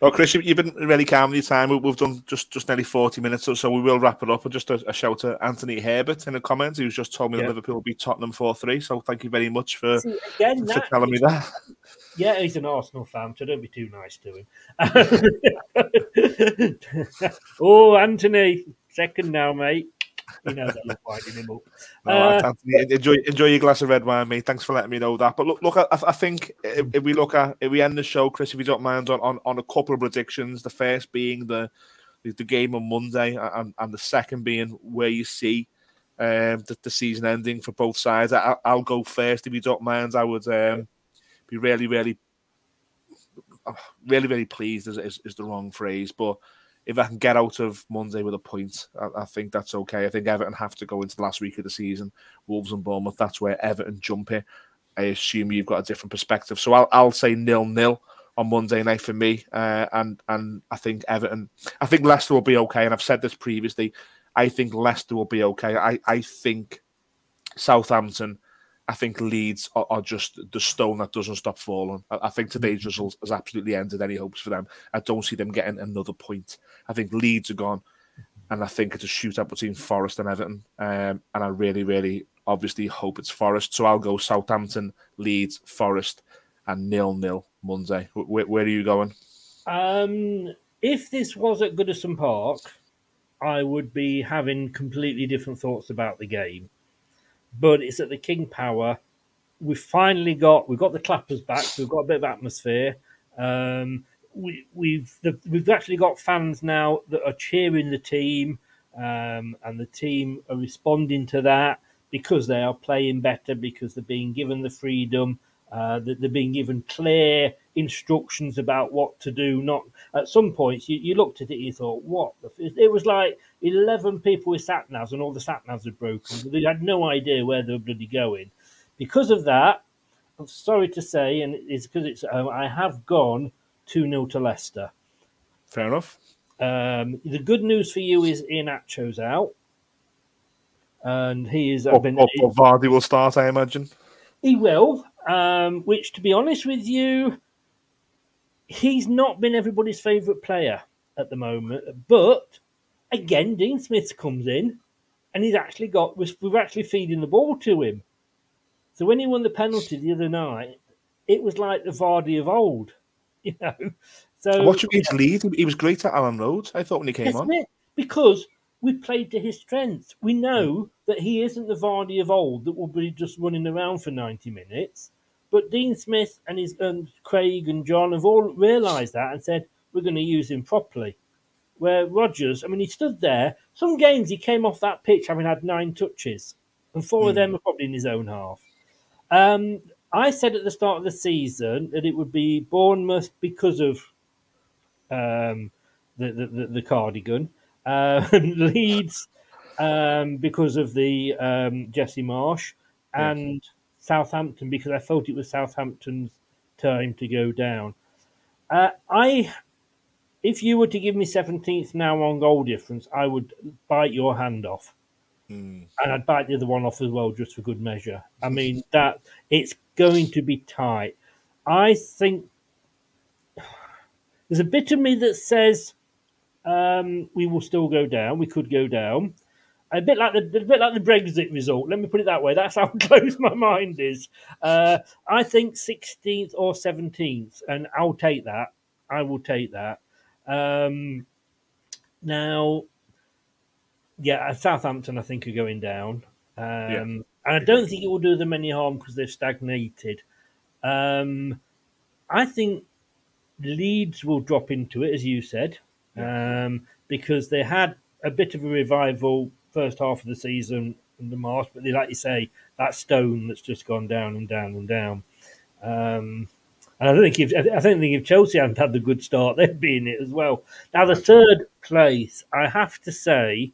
well, Chris, you've been really calm the time. We've done just just nearly forty minutes or so. We will wrap it up. And just a, a shout to Anthony Herbert in the comments, who's just told me yeah. Liverpool will beat Tottenham four three. So thank you very much for, See, again, for telling me that. Yeah, he's an Arsenal fan, so don't be too nice to him. oh, Anthony, second now, mate. He knows I love winding him up. uh, enjoy enjoy your glass of red wine, mate. Thanks for letting me know that. But look, look, I, I think if, if, we look at if we end the show, Chris, if you don't mind, on, on, on a couple of predictions. The first being the the game on Monday, and, and the second being where you see um, the, the season ending for both sides. I, will go first if you don't mind. I would um, be really, really, really, really pleased. Is, is, is the wrong phrase, but if I can get out of Monday with a point, I, I, think that's okay. I think Everton have to go into the last week of the season. Wolves and Bournemouth, that's where Everton jump it. I assume you've got a different perspective. So I'll, I'll say nil nil on Monday night for me. Uh, and and I think Everton, I think Leicester will be okay. And I've said this previously. I think Leicester will be okay. I, I think Southampton I think Leeds are, are, just the stone that doesn't stop falling. I, I, think today's mm-hmm. result has absolutely ended any hopes for them. I don't see them getting another point. I think Leeds are gone, and I think it's a shootout between Forest and Everton. Um, and I really, really, obviously hope it's Forest. So I'll go Southampton, Leeds, Forest, and nil nil Monday. Where, where are you going? Um, if this was at Goodison Park, I would be having completely different thoughts about the game but it's at the King Power. We've finally got we've got the clappers back, so we've got a bit of atmosphere. Um, we, we've the, we've actually got fans now that are cheering the team, um, and the team are responding to that because they are playing better because they're being given the freedom. Uh, that they're being given clear instructions about what to do. Not at some points you, you looked at it, you thought, "What?" It was like eleven people with sat navs, and all the sat navs had broken. They had no idea where they were bloody going. Because of that, I'm sorry to say, and it's because it's um, I have gone two 0 to Leicester. Fair enough. Um, the good news for you is Iheanacho's out, and he is. But, but, but Vardy will start, I imagine. He will. Um, which, to be honest with you, he's not been everybody's favourite player at the moment. But again, Dean Smith comes in, and he's actually got. We're actually feeding the ball to him. So when he won the penalty the other night, it was like the Vardy of old, you know. So watching his lead, he was great at Elland Road. I thought when he came on, it? because we played to his strengths. We know that he isn't the Vardy of old that will be just running around for ninety minutes. But Dean Smith and his and Craig and John have all realised that and said we're going to use him properly. Where Rodgers, I mean, he stood there. Some games he came off that pitch having had nine touches, and four mm. of hmm. them are probably in his own half. Um, I said at the start of the season that it would be Bournemouth because of um, the, the, the, the, cardigan, uh, Leeds um, because of the um, Jesse Marsch and yes. Southampton because I felt it was Southampton's time to go down. Uh, I, if you were to give me seventeenth now on goal difference, I would bite your hand off, mm. and I'd bite the other one off as well just for good measure. I mean that it's going to be tight. I think there's a bit of me that says um, we will still go down. We could go down a bit like the a bit like the Brexit result. Let me put it that way. That's how close my mind is. Uh, I think 16th or 17th, and I'll take that. I will take that. Um, now, yeah, Southampton, I think, are going down. Um, yeah. And I don't think it will do them any harm because they've stagnated. Um, I think Leeds will drop into it, as you said, um, because they had a bit of a revival first half of the season in the March, but they like you say, that stone that's just gone down and down and down. Um, and I think if I don't think if Chelsea hadn't had the good start, they'd be in it as well. Now the third place, I have to say,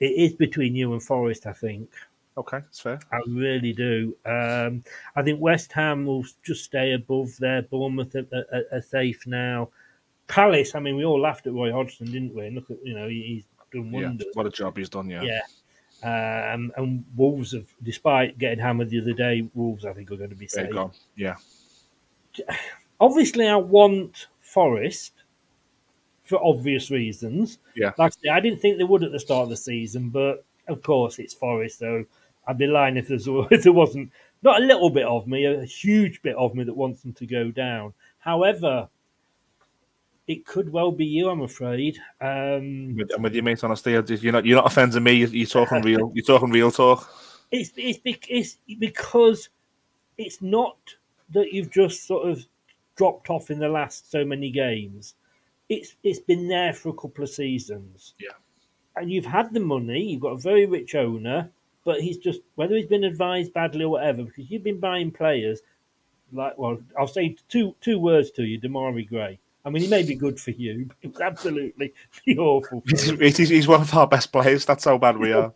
it is between you and Forest. I think. Okay, that's fair. I really do. Um, I think West Ham will just stay above there. Bournemouth are, are, are, safe now. Palace. I mean, we all laughed at Roy Hodgson, didn't we? And look at you know he's done wonders. Yeah, what a job he's done, yeah. Yeah. Um, and Wolves have, despite getting hammered the other day, Wolves I think are going to be safe. Yeah. Obviously, I want Forest for obvious reasons. Yeah. Like I, said, I didn't think they would at the start of the season, but of course it's Forest, so I'd be lying if, if there wasn't not a little bit of me, a huge bit of me that wants them to go down. However, it could well be you, I'm afraid. Um, with, with you, mate. Honestly, you're not you're not offending me. You're, you're talking real. You're talking real talk. It's it's, it's because it's not that you've just sort of dropped off in the last so many games. It's it's been there for a couple of seasons. Yeah, and you've had the money. You've got a very rich owner, but he's just whether he's been advised badly or whatever. Because you've been buying players like well, I'll say two two words to you, Demarai Gray I mean, he may be good for you, but it was absolutely awful. He's, he's, one of our best players. That's how bad we are.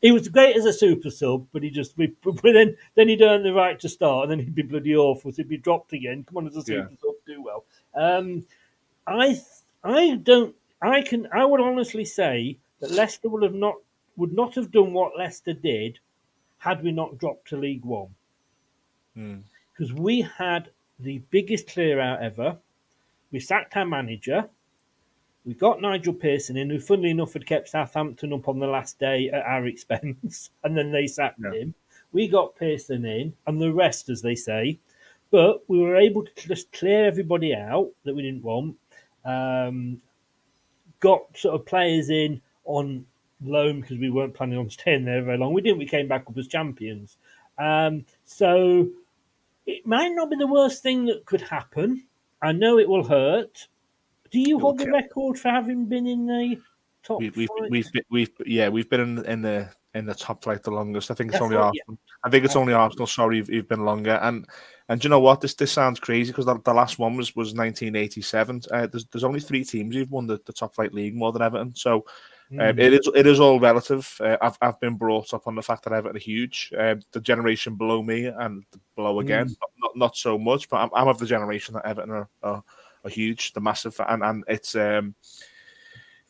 He was great as a super sub, but he just we, then then he'd earn the right to start, and then he'd be bloody awful. So he'd be dropped again. Come on, as a super yeah. sub, do well. Um, I I don't. I can. I would honestly say that Leicester would have not would not have done what Leicester did had we not dropped to League One. Hmm. Because mm. we had the biggest clear out ever. We sacked our manager. We got Nigel Pearson in, who, funnily enough, had kept Southampton up on the last day at our expense, and then they sacked yeah. him. We got Pearson in, and the rest, as they say. But we were able to just clear everybody out that we didn't want. Um, got sort of players in on loan because we weren't planning on staying there very long. We didn't. We came back up as champions. Um, so it might not be the worst thing that could happen. I know it will hurt. Do you hold the record for having been in the top? We, we've, we've, we've, we've, yeah, we've been in, in the in the top flight the longest. I think it's That's only Arsenal. Yeah. I think it's only Arsenal. Sorry, you've, you've been longer. And and you know what? This this sounds crazy because the, the, last one was was 1987. Uh, there's there's only three teams who've won the, the top flight league more than Everton. So. Mm. Um, it is it is all relative. Uh, I've I've been brought up on the fact that Everton are huge. Uh, the generation below me and below again, mm. not, not, not so much. But I'm, I'm of the generation that Everton are, are, are huge, the massive, and and it's um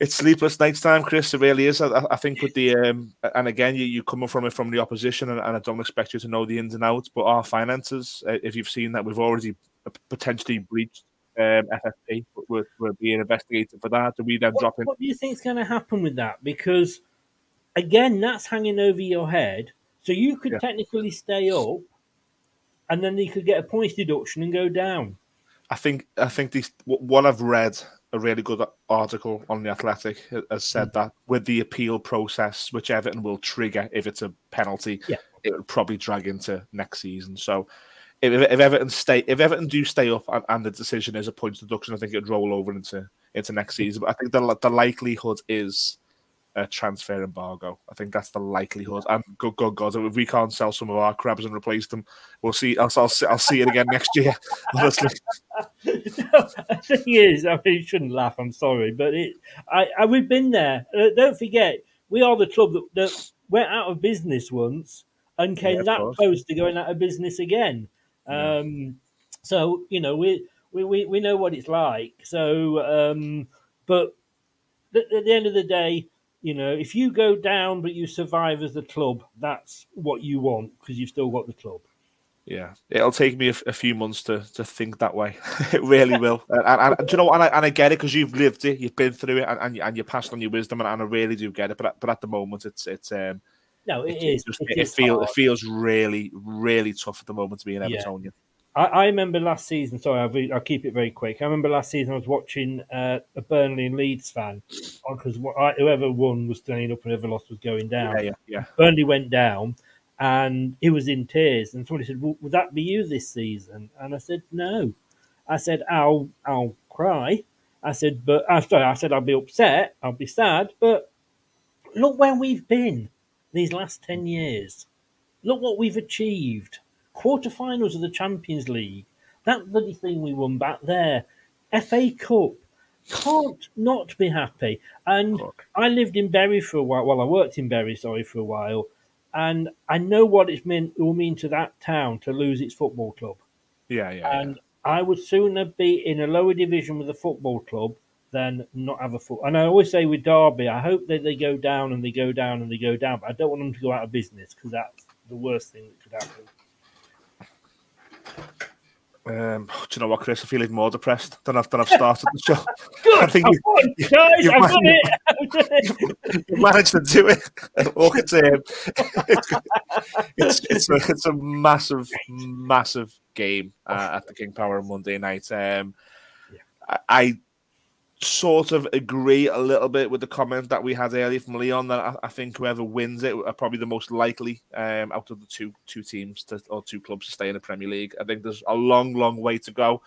it's sleepless nights time, Chris. It really is. I, I think with the um, and again, you you coming from it from the opposition, and, and, I don't expect you to know the ins and outs. But our finances, uh, if you've seen that, we've already potentially breached um, FFP. We're, we're being investigated for that. Do we then what, drop in? What do you think is going to happen with that? Because again, that's hanging over your head. So you could yeah. technically stay up, and then you could get a points deduction and go down. I think I think these what I've read a really good article on the Athletic has said mm. that with the appeal process, which Everton will trigger if it's a penalty, yeah. it will probably drag into next season. So if, if Everton stay, if Everton do stay up and, and the decision is a points deduction, I think it'd roll over into into next season. But I think the the likelihood is a transfer embargo. I think that's the likelihood. And good, good God, if we can't sell some of our crabs and replace them, we'll see. I'll, I'll, I'll see it again next year. Honestly, the thing is, I mean, you shouldn't laugh. I'm sorry, but it, I, I we've been there. Uh, don't forget, we are the club that, that, went out of business once and came yeah, that course. close to going out of business again. Um, so you know, we, we we we know what it's like. So, um, but at the end of the day you know, if you go down but you survive as a club, that's what you want because you've still got the club. Yeah, it'll take me a, a, few months to, to think that way. it really will. And, and, and, do you know what? And I, and I get it because you've lived it, you've been through it, and, and, and you passed on your wisdom, and, I really do get it. But but at the moment, it's it's um, no, it, it is. Just, it, it, feels it feels really really tough at the moment to be an Evertonian. Yeah. I, I remember last season. Sorry, I'll, I'll, keep it very quick. I remember last season I was watching uh, a Burnley and Leeds fan because whoever won was staying up and whoever lost was going down. Yeah, yeah, yeah. Burnley went down, and he was in tears. And somebody said, well, "Would that be you this season?" And I said, "No." I said, "I'll I'll cry." I said, "But I'm sorry." I said, "I'll be upset. I'll be sad." But look where we've been these last ten years. Look what we've achieved quarterfinals of the Champions League, that bloody thing we won back there, FA Cup, can't not be happy. And I lived in Bury for a while. Well, I worked in Bury, sorry, for a while, and I know what it's meant. It will mean to that town to lose its football club. Yeah, yeah. And yeah. I would sooner be in a lower division with a football club than not have a foot. And I always say with Derby, I hope that they go down and they go down and they go down, but I don't want them to go out of business because that's the worst thing that could happen. Um, do you know what, Chris? I feel even more depressed than I've, than I've started the show. Good, I think you, you, guys, you've, I've done it. you managed to do it. Look, it's, um, it's, it's, a, it's a massive, massive game uh, at the King Power on Monday night. Um, I, I sort of agree a little bit with the comment that we had earlier from Leon that I, I think whoever wins it are probably the most likely um, out of the two two teams to, or two clubs to stay in the Premier League. I think there's a long, long way to go.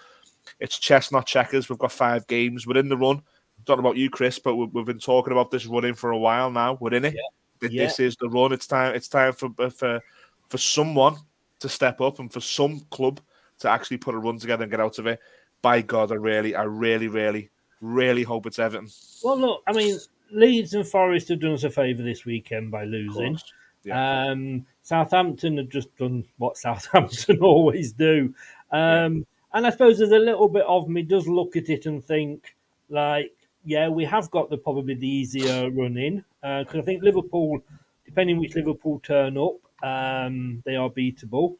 It's chess, not checkers. We've got five games. We're in the run. Don't know about you, Chris, but we've, we've been talking about this running for a while now. We're in it. Yeah. This yeah. is the run. It's time. It's time for for for someone to step up and for some club to actually put a run together and get out of it. By God, I really, I really, really really hope it's Everton. Well, look, I mean, Leeds and Forest have done us a favour this weekend by losing. Yeah. Um, Southampton have just done what Southampton always do. Um, yeah. And I suppose there's a little bit of me does look at it and think, like, yeah, we have got the probably the easier run in because uh, I think Liverpool, depending which Liverpool turn up, um, they are beatable.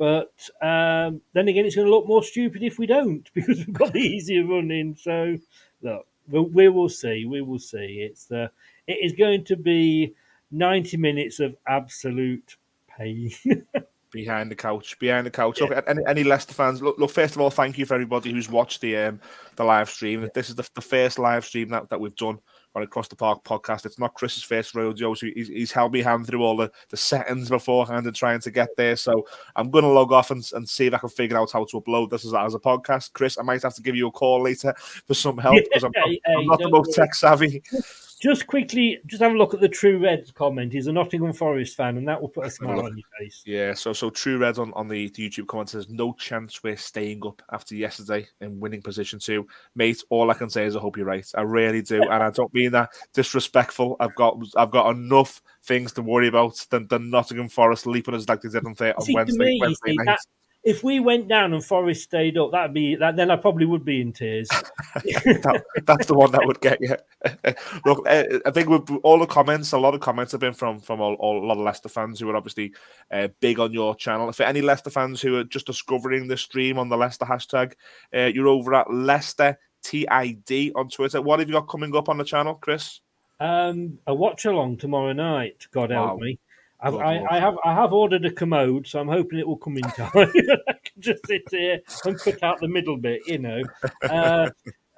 But um, then again, it's going to look more stupid if we don't because we've got the easier running. So look, we, we will see. We will see. It's uh, it is going to be ninety minutes of absolute pain. behind the couch, behind the couch. Yeah. Look, any, any Leicester fans, look, look, first of all, thank you for everybody who's watched the um, the live stream. Yeah. This is the, the first live stream that, that we've done on Across the Park podcast. It's not Chris's first rodeo, so he's, he's held me hand through all the, the settings beforehand and trying to get there. So I'm going to log off and, and see if I can figure out how to upload this as, as a podcast. Chris, I might have to give you a call later for some help because I'm, I'm, I'm not the most tech savvy. Just quickly, just have a look at the True Reds comment. He's a Nottingham Forest fan, and that will put a smile on your face. Yeah, so so True Reds on, on the, the YouTube comment says, No chance we're staying up after yesterday in winning position two. Mate, all I can say is I hope you're right. I really do. and I don't mean that disrespectful. I've got I've got enough things to worry about than, than Nottingham Forest leaping us like they did on, th- on See, Wednesday, me, Wednesday see, night. that- if we went down and Forest stayed up, that'd be that. Then I probably would be in tears. that, that's the one that would get you. Look, uh, I think with all the comments, a lot of comments have been from from all, all, a lot of Leicester fans who are obviously uh, big on your channel. For any Leicester fans who are just discovering the stream on the Leicester hashtag, uh, you're over at Leicester TID on Twitter. What have you got coming up on the channel, Chris? Um, a watch along tomorrow night. God Wow. help me. I've, I. I have I have ordered a commode, so I'm hoping it will come in time. I can just sit here and cut out the middle bit, you know. Uh,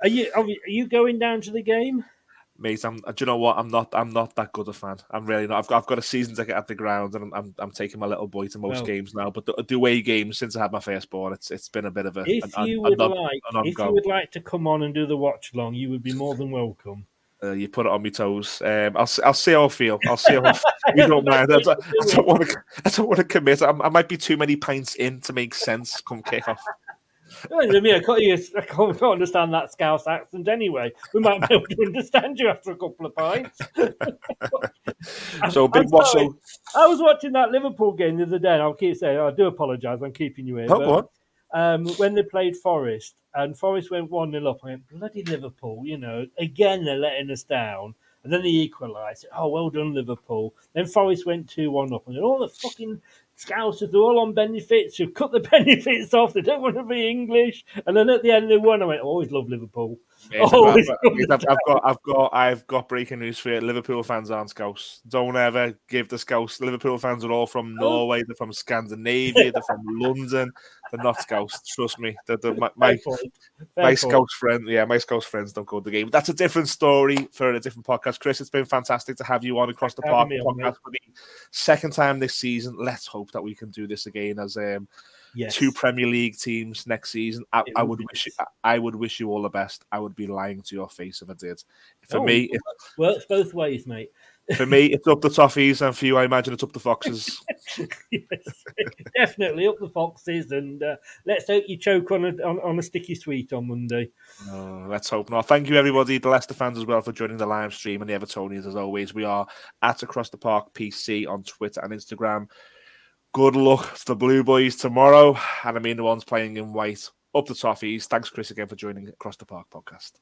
are you are you going down to the game? Mate, I'm. Do you know what? I'm not. I'm not that good a fan. I'm really not. I've got. I've got a season ticket at the ground, and I'm. I'm, I'm taking my little boy to most Well- games now. But the, the away games since I had my firstborn, it's it's been a bit of a. If an- you would an- like, an if you would like to come on and do the watch along, you would be more than welcome. Uh, you put it on my toes. Um, I'll I'll see how I feel. I'll see how I feel. you don't mind. I don't, I don't want to. I don't want to commit. I, I might be too many pints in to make sense come kick off. I mean, I can't, I can't, understand that Scouse accent anyway. We might be able to understand you after a couple of pints. So big watch. I was watching that Liverpool game the other day, and I'll keep saying, I do apologise, I'm keeping you here. oh, but. Um, when they played Forest, and Forest went 1 0 up, I went, bloody Liverpool, you know, again, they're letting us down. And then they equalised. Oh, well done, Liverpool. Then Forest went 2 1 up, and all the fucking Scousers, they're all on benefits, who cut the benefits off, they don't want to be English. And then at the end, they won. I went, always love Liverpool. Oh, I've, I've- I've- got, I've got, I've got breaking news for you. Liverpool fans aren't Scouse. Don't ever give the Scouse. Liverpool fans are all from Oh. Norway. They're from Scandinavia. They're from London. They're not Scouse. Trust me. They're, they're my, my. My. Scouse friend, yeah, my Scouse friends don't go to the game. That's a different story for a different podcast. Chris, it's been fantastic to have you on across the park podcast for the second time this season. Let's hope that we can do this again as um, Yes. two Premier League teams next season. I, I would wish you. I would wish you all the best. I would be lying to your face if I did. For Oh, me, if, Works both ways, mate. for me, it's up the toffees, and for you, I imagine it's up the foxes. yes, definitely up the foxes, and uh, let's hope you choke on a on, on a sticky sweet on Monday. Uh, let's hope not. Thank you, everybody, the Leicester fans as well, for joining the live stream, and the Evertonians as always. We are at Across the Park PC on Twitter and Instagram. Good luck to the Blue Boys tomorrow, and I mean the ones playing in white. Up the toffees. Thanks, Chris, again for joining Across the Park podcast.